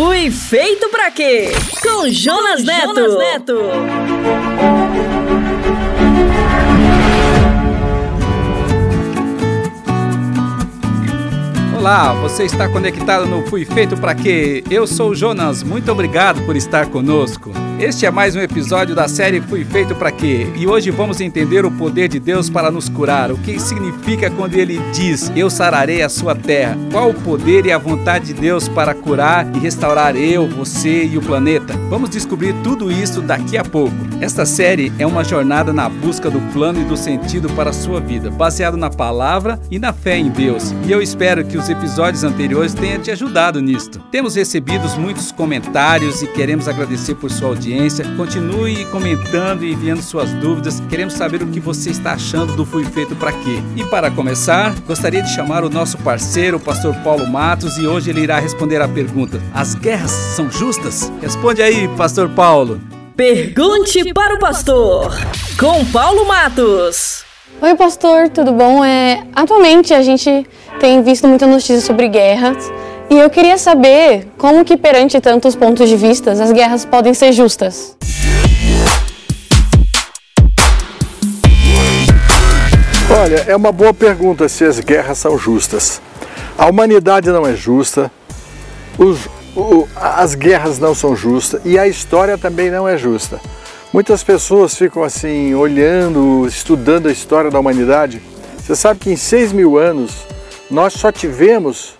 Fui feito pra quê? Com Jonas Neto. Jonas Neto. Olá, você está conectado no Fui Feito para Quê? Eu sou o Jonas, muito obrigado por estar conosco. Este é mais um episódio da série Fui Feito para Quê? E hoje vamos entender o poder de Deus para nos curar. O que significa quando ele diz: Eu sararei a sua terra? Qual o poder e a vontade de Deus para curar e restaurar eu, você e o planeta? Vamos descobrir tudo isso daqui a pouco. Esta série é uma jornada na busca do plano e do sentido para a sua vida, baseado na palavra e na fé em Deus. E eu espero que os episódios anteriores tenham te ajudado nisto. Temos recebido muitos comentários e queremos agradecer por sua audiência. Continue comentando e enviando suas dúvidas. Queremos saber o que você está achando do Fui Feito para Quê. E para começar, gostaria de chamar o nosso parceiro, o pastor Paulo Matos, e hoje ele irá responder a pergunta: As guerras são justas? Responde aí, pastor Paulo. Pergunte para o pastor, com Paulo Matos. Oi, pastor, tudo bom? É, atualmente a gente tem visto muita notícia sobre guerras e eu queria saber como que perante tantos pontos de vista as guerras podem ser justas. Olha, é uma boa pergunta se as guerras são justas. A humanidade não é justa, os, o, as guerras não são justas e a história também não é justa. Muitas pessoas ficam assim, olhando, estudando a história da humanidade. Você sabe que em 6 mil anos nós só tivemos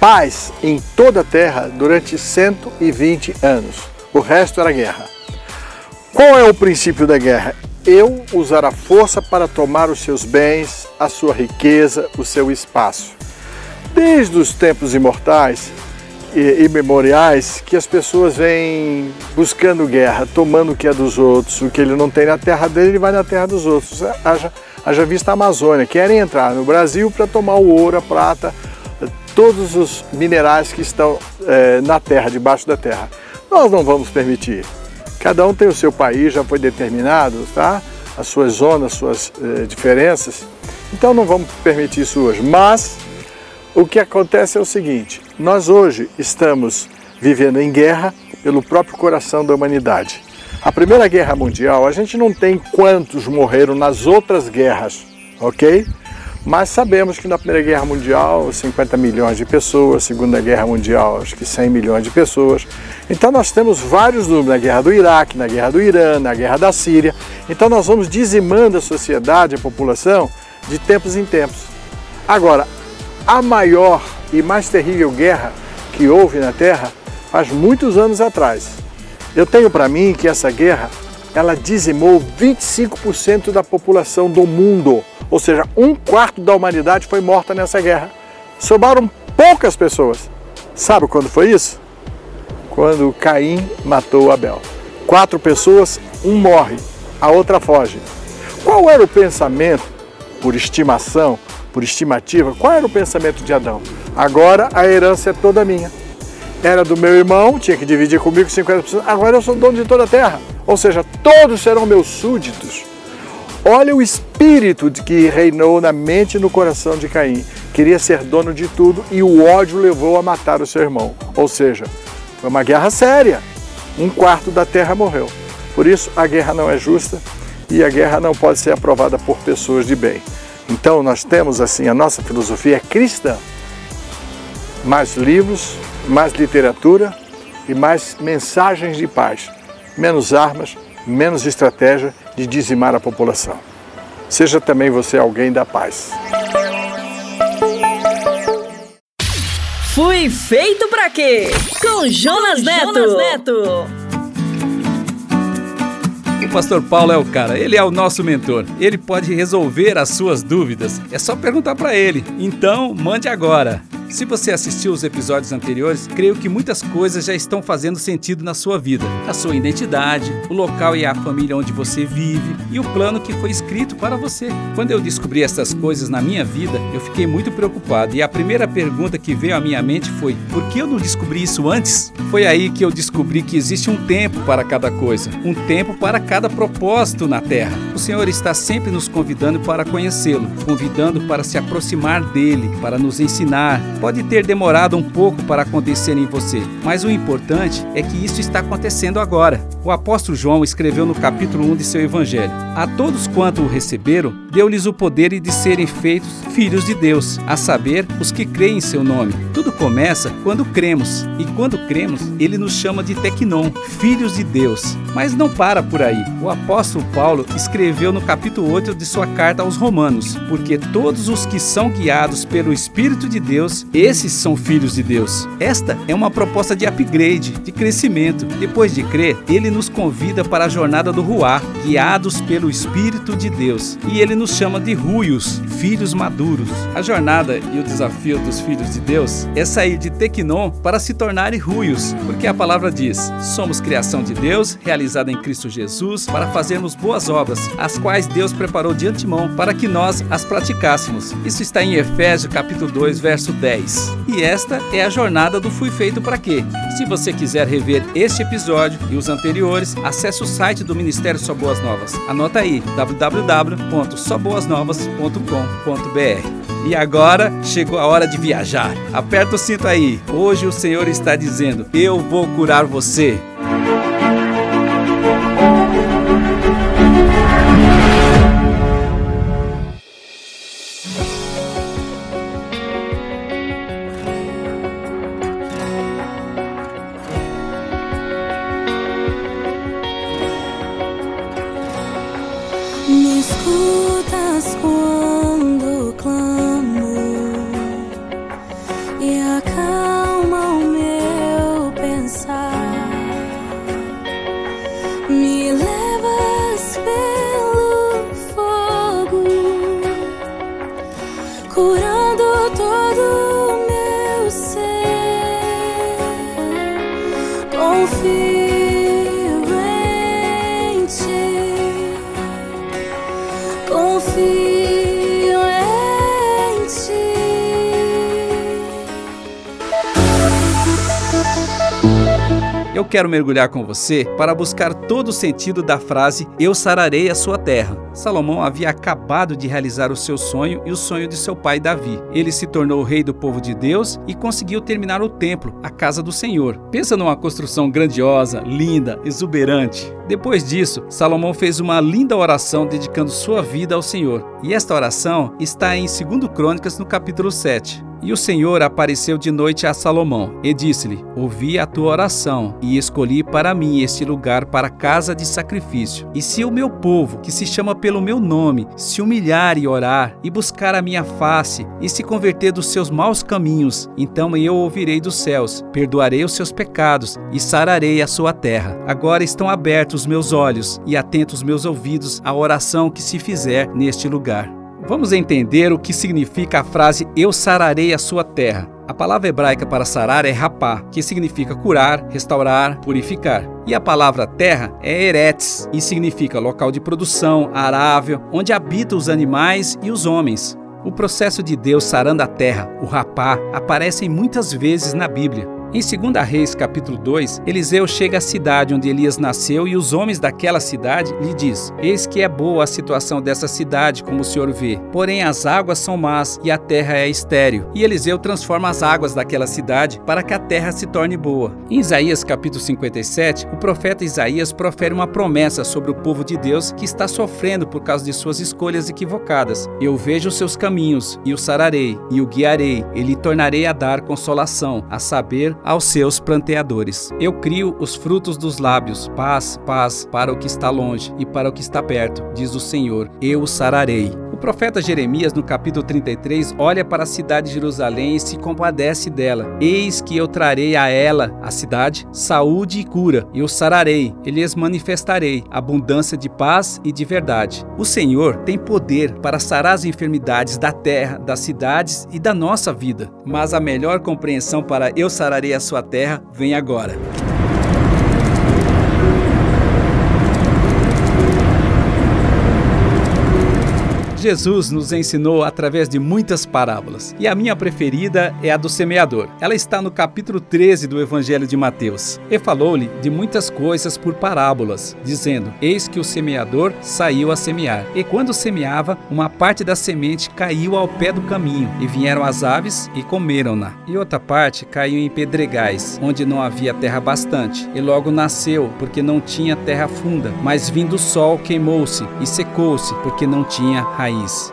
paz em toda a terra durante 120 anos. O resto era guerra. Qual é o princípio da guerra? Eu usar a força para tomar os seus bens, a sua riqueza, o seu espaço. Desde os tempos imortais e imemoriais que as pessoas vêm buscando guerra, tomando o que é dos outros, o que ele não tem na terra dele, ele vai na terra dos outros. Haja, haja vista a Amazônia, querem entrar no Brasil para tomar o ouro, a prata, todos os minerais que estão é, na terra, debaixo da terra. Nós não vamos permitir. Cada um tem o seu país, já foi determinado, tá? As suas zonas, as suas é, diferenças. Então não vamos permitir isso hoje. Mas o que acontece é o seguinte: nós hoje estamos vivendo em guerra pelo próprio coração da humanidade. A Primeira Guerra Mundial, a gente não tem quantos morreram nas outras guerras, ok? Mas sabemos que na Primeira Guerra Mundial, 50 milhões de pessoas, Segunda Guerra Mundial, acho que 100 milhões de pessoas. Então nós temos vários números na Guerra do Iraque, na Guerra do Irã, na Guerra da Síria. Então nós vamos dizimando a sociedade, a população, de tempos em tempos. Agora, a maior e mais terrível guerra que houve na Terra faz muitos anos atrás. Eu tenho para mim que essa guerra ela dizimou 25% da população do mundo ou seja, um quarto da humanidade foi morta nessa guerra. Sobraram poucas pessoas. Sabe quando foi isso? Quando Caim matou Abel. Quatro pessoas, um morre, a outra foge. Qual era o pensamento, por estimação, por estimativa, qual era o pensamento de Adão? Agora a herança é toda minha. Era do meu irmão, tinha que dividir comigo 50%, agora eu sou dono de toda a terra. Ou seja, todos serão meus súditos. Olha o espírito que reinou na mente e no coração de Caim. Queria ser dono de tudo e o ódio levou a matar o seu irmão. Ou seja, foi uma guerra séria. Um quarto da terra morreu. Por isso, a guerra não é justa e a guerra não pode ser aprovada por pessoas de bem. Então, nós temos assim, a nossa filosofia é cristã. Mais livros, mais literatura e mais mensagens de paz. Menos armas, menos estratégia de dizimar a população. Seja também você alguém da paz. Fui feito para quê? Com Jonas Neto. Jonas Neto. O pastor Paulo é o cara, ele é o nosso mentor. Ele pode resolver as suas dúvidas. É só perguntar para ele. Então, mande agora. Se você assistiu os episódios anteriores, creio que muitas coisas já estão fazendo sentido na sua vida. A sua identidade, o local e a família onde você vive e o plano que foi escrito para você. Quando eu descobri essas coisas na minha vida, eu fiquei muito preocupado e a primeira pergunta que veio à minha mente foi: por que eu não descobri isso antes? Foi aí que eu descobri que existe um tempo para cada coisa, um tempo para cada propósito na Terra. O Senhor está sempre nos convidando para conhecê-lo, convidando para se aproximar dele, para nos ensinar, Pode ter demorado um pouco para acontecer em você, mas o importante é que isso está acontecendo agora. O apóstolo João escreveu no capítulo 1 de seu evangelho: A todos quanto o receberam, deu-lhes o poder de serem feitos filhos de Deus, a saber, os que creem em seu nome. Tudo começa quando cremos, e quando cremos, ele nos chama de Tecnon, filhos de Deus. Mas não para por aí. O apóstolo Paulo escreveu no capítulo 8 de sua carta aos Romanos: Porque todos os que são guiados pelo Espírito de Deus, esses são filhos de Deus. Esta é uma proposta de upgrade, de crescimento. Depois de crer, ele nos convida para a jornada do Ruá, guiados pelo Espírito de Deus. E ele nos chama de Ruios, filhos maduros. A jornada e o desafio dos filhos de Deus é sair de Tequinon para se tornarem Ruios, porque a palavra diz: somos criação de Deus, realizada em Cristo Jesus, para fazermos boas obras, as quais Deus preparou de antemão para que nós as praticássemos. Isso está em Efésios capítulo 2, verso 10. E esta é a jornada do Fui Feito para Quê? Se você quiser rever este episódio e os anteriores, acesse o site do Ministério Só Boas Novas. Anota aí www.soboasnovas.com.br. E agora chegou a hora de viajar. Aperta o cinto aí. Hoje o Senhor está dizendo: Eu vou curar você. Me escutas quando Eu quero mergulhar com você para buscar todo o sentido da frase Eu sararei a sua terra. Salomão havia acabado de realizar o seu sonho e o sonho de seu pai Davi. Ele se tornou rei do povo de Deus e conseguiu terminar o templo, a casa do Senhor. Pensa numa construção grandiosa, linda, exuberante. Depois disso, Salomão fez uma linda oração dedicando sua vida ao Senhor. E esta oração está em 2 Crônicas, no capítulo 7. E o Senhor apareceu de noite a Salomão e disse-lhe: Ouvi a tua oração e escolhi para mim este lugar para casa de sacrifício. E se o meu povo, que se chama pelo meu nome, se humilhar e orar e buscar a minha face e se converter dos seus maus caminhos, então eu ouvirei dos céus, perdoarei os seus pecados e sararei a sua terra. Agora estão abertos os meus olhos e atentos os meus ouvidos à oração que se fizer neste lugar. Vamos entender o que significa a frase Eu sararei a sua terra. A palavra hebraica para sarar é rapá, que significa curar, restaurar, purificar. E a palavra terra é eretz e significa local de produção, arável, onde habitam os animais e os homens. O processo de Deus sarando a terra, o rapá, aparece muitas vezes na Bíblia. Em 2 Reis, capítulo 2, Eliseu chega à cidade onde Elias nasceu e os homens daquela cidade lhe diz: Eis que é boa a situação dessa cidade, como o senhor vê. Porém as águas são más e a terra é estéril. E Eliseu transforma as águas daquela cidade para que a terra se torne boa. Em Isaías, capítulo 57, o profeta Isaías profere uma promessa sobre o povo de Deus que está sofrendo por causa de suas escolhas equivocadas. Eu vejo os seus caminhos e o sararei e o guiarei e lhe tornarei a dar consolação, a saber, aos seus planteadores. Eu crio os frutos dos lábios, paz, paz para o que está longe e para o que está perto, diz o Senhor. Eu o sararei. Profeta Jeremias, no capítulo 33, olha para a cidade de Jerusalém e se compadece dela. Eis que eu trarei a ela, a cidade, saúde e cura, e o sararei, e lhes manifestarei abundância de paz e de verdade. O Senhor tem poder para sarar as enfermidades da terra, das cidades e da nossa vida. Mas a melhor compreensão para eu sararei a sua terra vem agora. Jesus nos ensinou através de muitas parábolas, e a minha preferida é a do semeador. Ela está no capítulo 13 do Evangelho de Mateus. E falou-lhe de muitas coisas por parábolas, dizendo: Eis que o semeador saiu a semear. E quando semeava, uma parte da semente caiu ao pé do caminho, e vieram as aves e comeram-na. E outra parte caiu em pedregais, onde não havia terra bastante, e logo nasceu, porque não tinha terra funda. Mas vindo o sol, queimou-se e secou-se, porque não tinha raiz.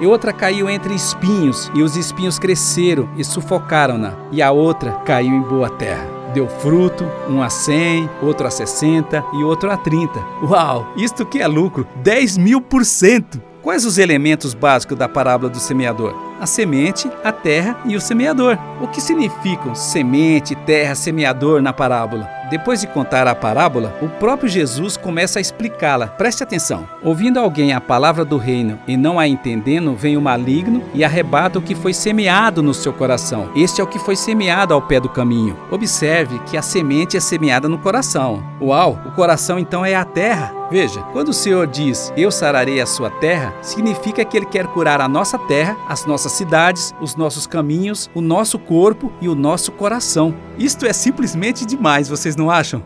E outra caiu entre espinhos, e os espinhos cresceram e sufocaram-na. E a outra caiu em boa terra deu fruto, um a 100, outro a 60 e outro a 30. Uau, isto que é lucro, 10 mil por cento! Quais os elementos básicos da parábola do semeador? A semente, a terra e o semeador. O que significam semente, terra, semeador na parábola? Depois de contar a parábola, o próprio Jesus começa a explicá-la. Preste atenção. Ouvindo alguém a palavra do reino e não a entendendo, vem o maligno e arrebata o que foi semeado no seu coração. Este é o que foi semeado ao pé do caminho. Observe que a semente é semeada no coração. Uau, o coração então é a terra. Veja, quando o Senhor diz eu sararei a sua terra, significa que Ele quer curar a nossa terra, as nossas cidades, os nossos caminhos, o nosso corpo e o nosso coração. Isto é simplesmente demais, vocês não acham?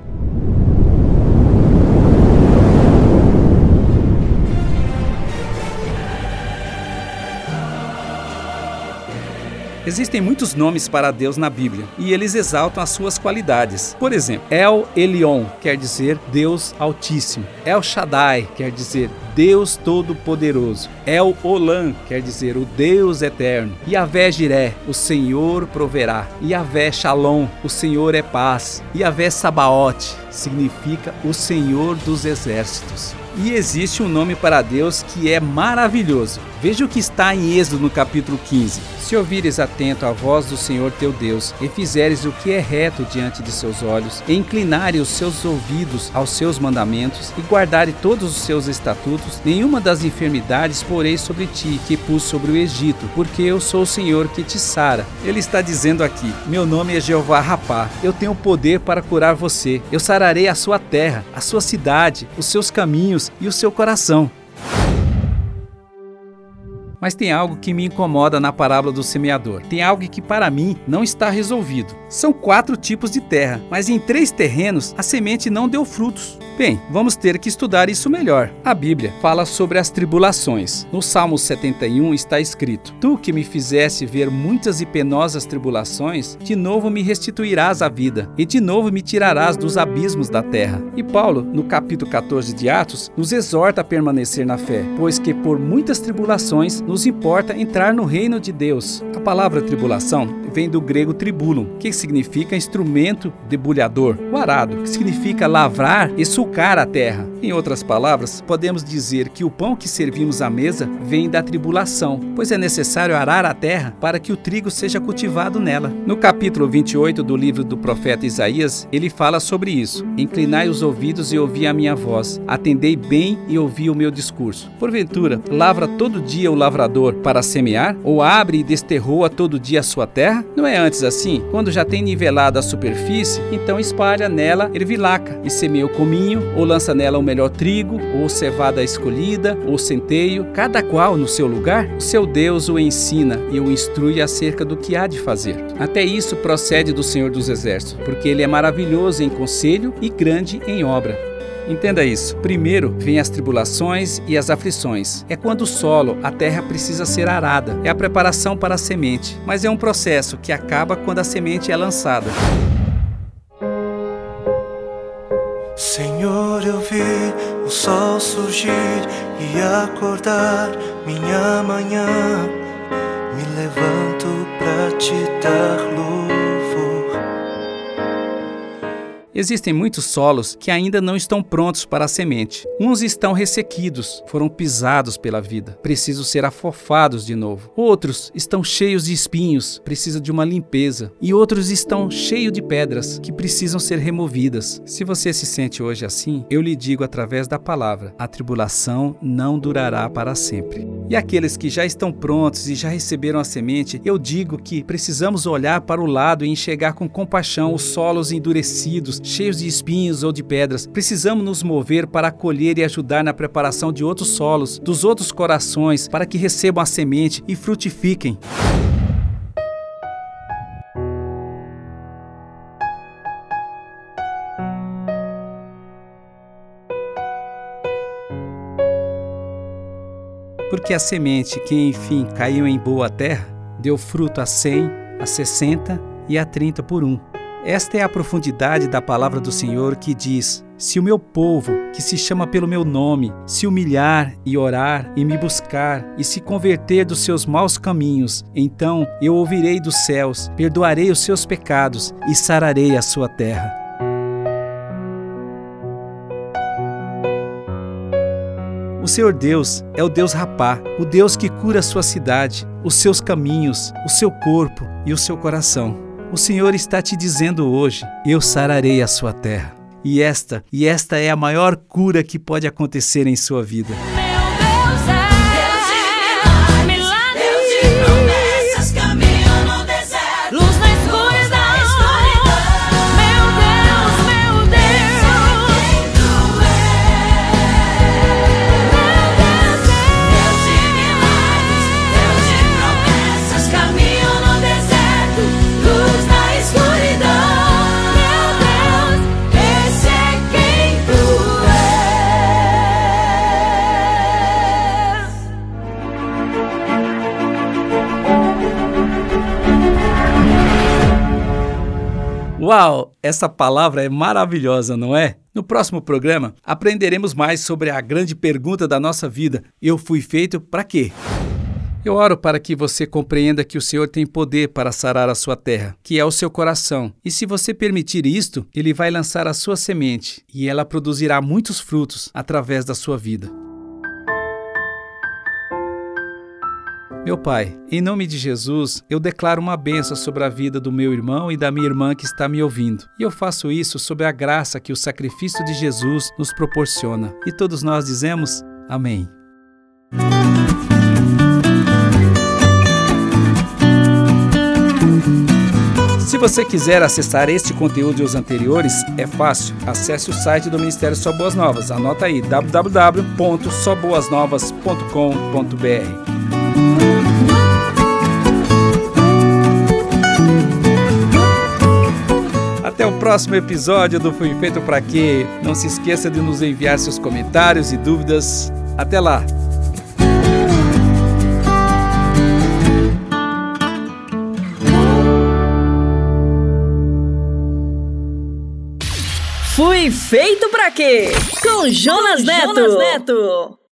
Existem muitos nomes para Deus na Bíblia e eles exaltam as suas qualidades. Por exemplo, El Elion quer dizer Deus Altíssimo. El Shaddai quer dizer Deus Todo-Poderoso. El Olam quer dizer o Deus Eterno. Yahvé Jiré, o Senhor proverá. Yahvé Shalom, o Senhor é paz. Yahvé Sabaote significa o Senhor dos Exércitos. E existe um nome para Deus que é maravilhoso. Veja o que está em Êxodo no capítulo 15. Se ouvires atento a voz do Senhor teu Deus, e fizeres o que é reto diante de seus olhos, e inclinares os seus ouvidos aos seus mandamentos, e guardares todos os seus estatutos, nenhuma das enfermidades porei sobre ti, que pus sobre o Egito, porque eu sou o Senhor que te sara. Ele está dizendo aqui: Meu nome é Jeová Rapá, eu tenho poder para curar você. Eu sararei a sua terra, a sua cidade, os seus caminhos e o seu coração. Mas tem algo que me incomoda na parábola do semeador. Tem algo que para mim não está resolvido. São quatro tipos de terra, mas em três terrenos a semente não deu frutos. Bem, vamos ter que estudar isso melhor. A Bíblia fala sobre as tribulações. No Salmo 71 está escrito: Tu que me fizesse ver muitas e penosas tribulações, de novo me restituirás a vida, e de novo me tirarás dos abismos da terra. E Paulo, no capítulo 14 de Atos, nos exorta a permanecer na fé, pois que por muitas tribulações nos importa entrar no reino de Deus. A palavra tribulação vem do grego tribulum, que significa instrumento debulhador, o arado, que significa lavrar e sulcar a terra. Em outras palavras, podemos dizer que o pão que servimos à mesa vem da tribulação, pois é necessário arar a terra para que o trigo seja cultivado nela. No capítulo 28 do livro do profeta Isaías, ele fala sobre isso: Inclinai os ouvidos e ouvi a minha voz, atendei bem e ouvi o meu discurso. Porventura, lavra todo dia o lavrador para semear, ou abre e desterroa todo dia a sua terra? Não é antes assim? Quando já tem nivelado a superfície, então espalha nela ervilaca e semeia o cominho, ou lança nela o melhor trigo, ou cevada escolhida, ou centeio, cada qual no seu lugar. O seu Deus o ensina e o instrui acerca do que há de fazer. Até isso procede do Senhor dos Exércitos, porque ele é maravilhoso em conselho e grande em obra. Entenda isso. Primeiro vem as tribulações e as aflições. É quando o solo, a terra precisa ser arada. É a preparação para a semente, mas é um processo que acaba quando a semente é lançada. Senhor, eu vi o sol surgir e acordar minha manhã. Me levanto pra te dar louvor. Existem muitos solos que ainda não estão prontos para a semente. Uns estão ressequidos, foram pisados pela vida, precisam ser afofados de novo. Outros estão cheios de espinhos, precisam de uma limpeza. E outros estão cheios de pedras que precisam ser removidas. Se você se sente hoje assim, eu lhe digo através da palavra: a tribulação não durará para sempre. E aqueles que já estão prontos e já receberam a semente, eu digo que precisamos olhar para o lado e enxergar com compaixão os solos endurecidos cheios de espinhos ou de pedras, precisamos nos mover para acolher e ajudar na preparação de outros solos, dos outros corações, para que recebam a semente e frutifiquem. Porque a semente que enfim caiu em boa terra deu fruto a cem, a sessenta e a trinta por um. Esta é a profundidade da palavra do Senhor que diz: Se o meu povo, que se chama pelo meu nome, se humilhar e orar e me buscar e se converter dos seus maus caminhos, então eu ouvirei dos céus, perdoarei os seus pecados e sararei a sua terra. Senhor Deus é o Deus Rapá, o Deus que cura a sua cidade, os seus caminhos, o seu corpo e o seu coração. O Senhor está te dizendo hoje: Eu sararei a sua terra. E esta, e esta é a maior cura que pode acontecer em sua vida. Uau, essa palavra é maravilhosa, não é? No próximo programa, aprenderemos mais sobre a grande pergunta da nossa vida: eu fui feito para quê? Eu oro para que você compreenda que o Senhor tem poder para sarar a sua terra, que é o seu coração. E se você permitir isto, ele vai lançar a sua semente e ela produzirá muitos frutos através da sua vida. Meu Pai, em nome de Jesus, eu declaro uma benção sobre a vida do meu irmão e da minha irmã que está me ouvindo. E eu faço isso sob a graça que o sacrifício de Jesus nos proporciona. E todos nós dizemos amém. Se você quiser acessar este conteúdo e os anteriores, é fácil. Acesse o site do Ministério Só Boas Novas. Anota aí www.soboasnovas.com.br. próximo episódio do Fui Feito Pra Quê. Não se esqueça de nos enviar seus comentários e dúvidas. Até lá! Fui feito pra quê? Com Jonas Neto. Jonas Neto.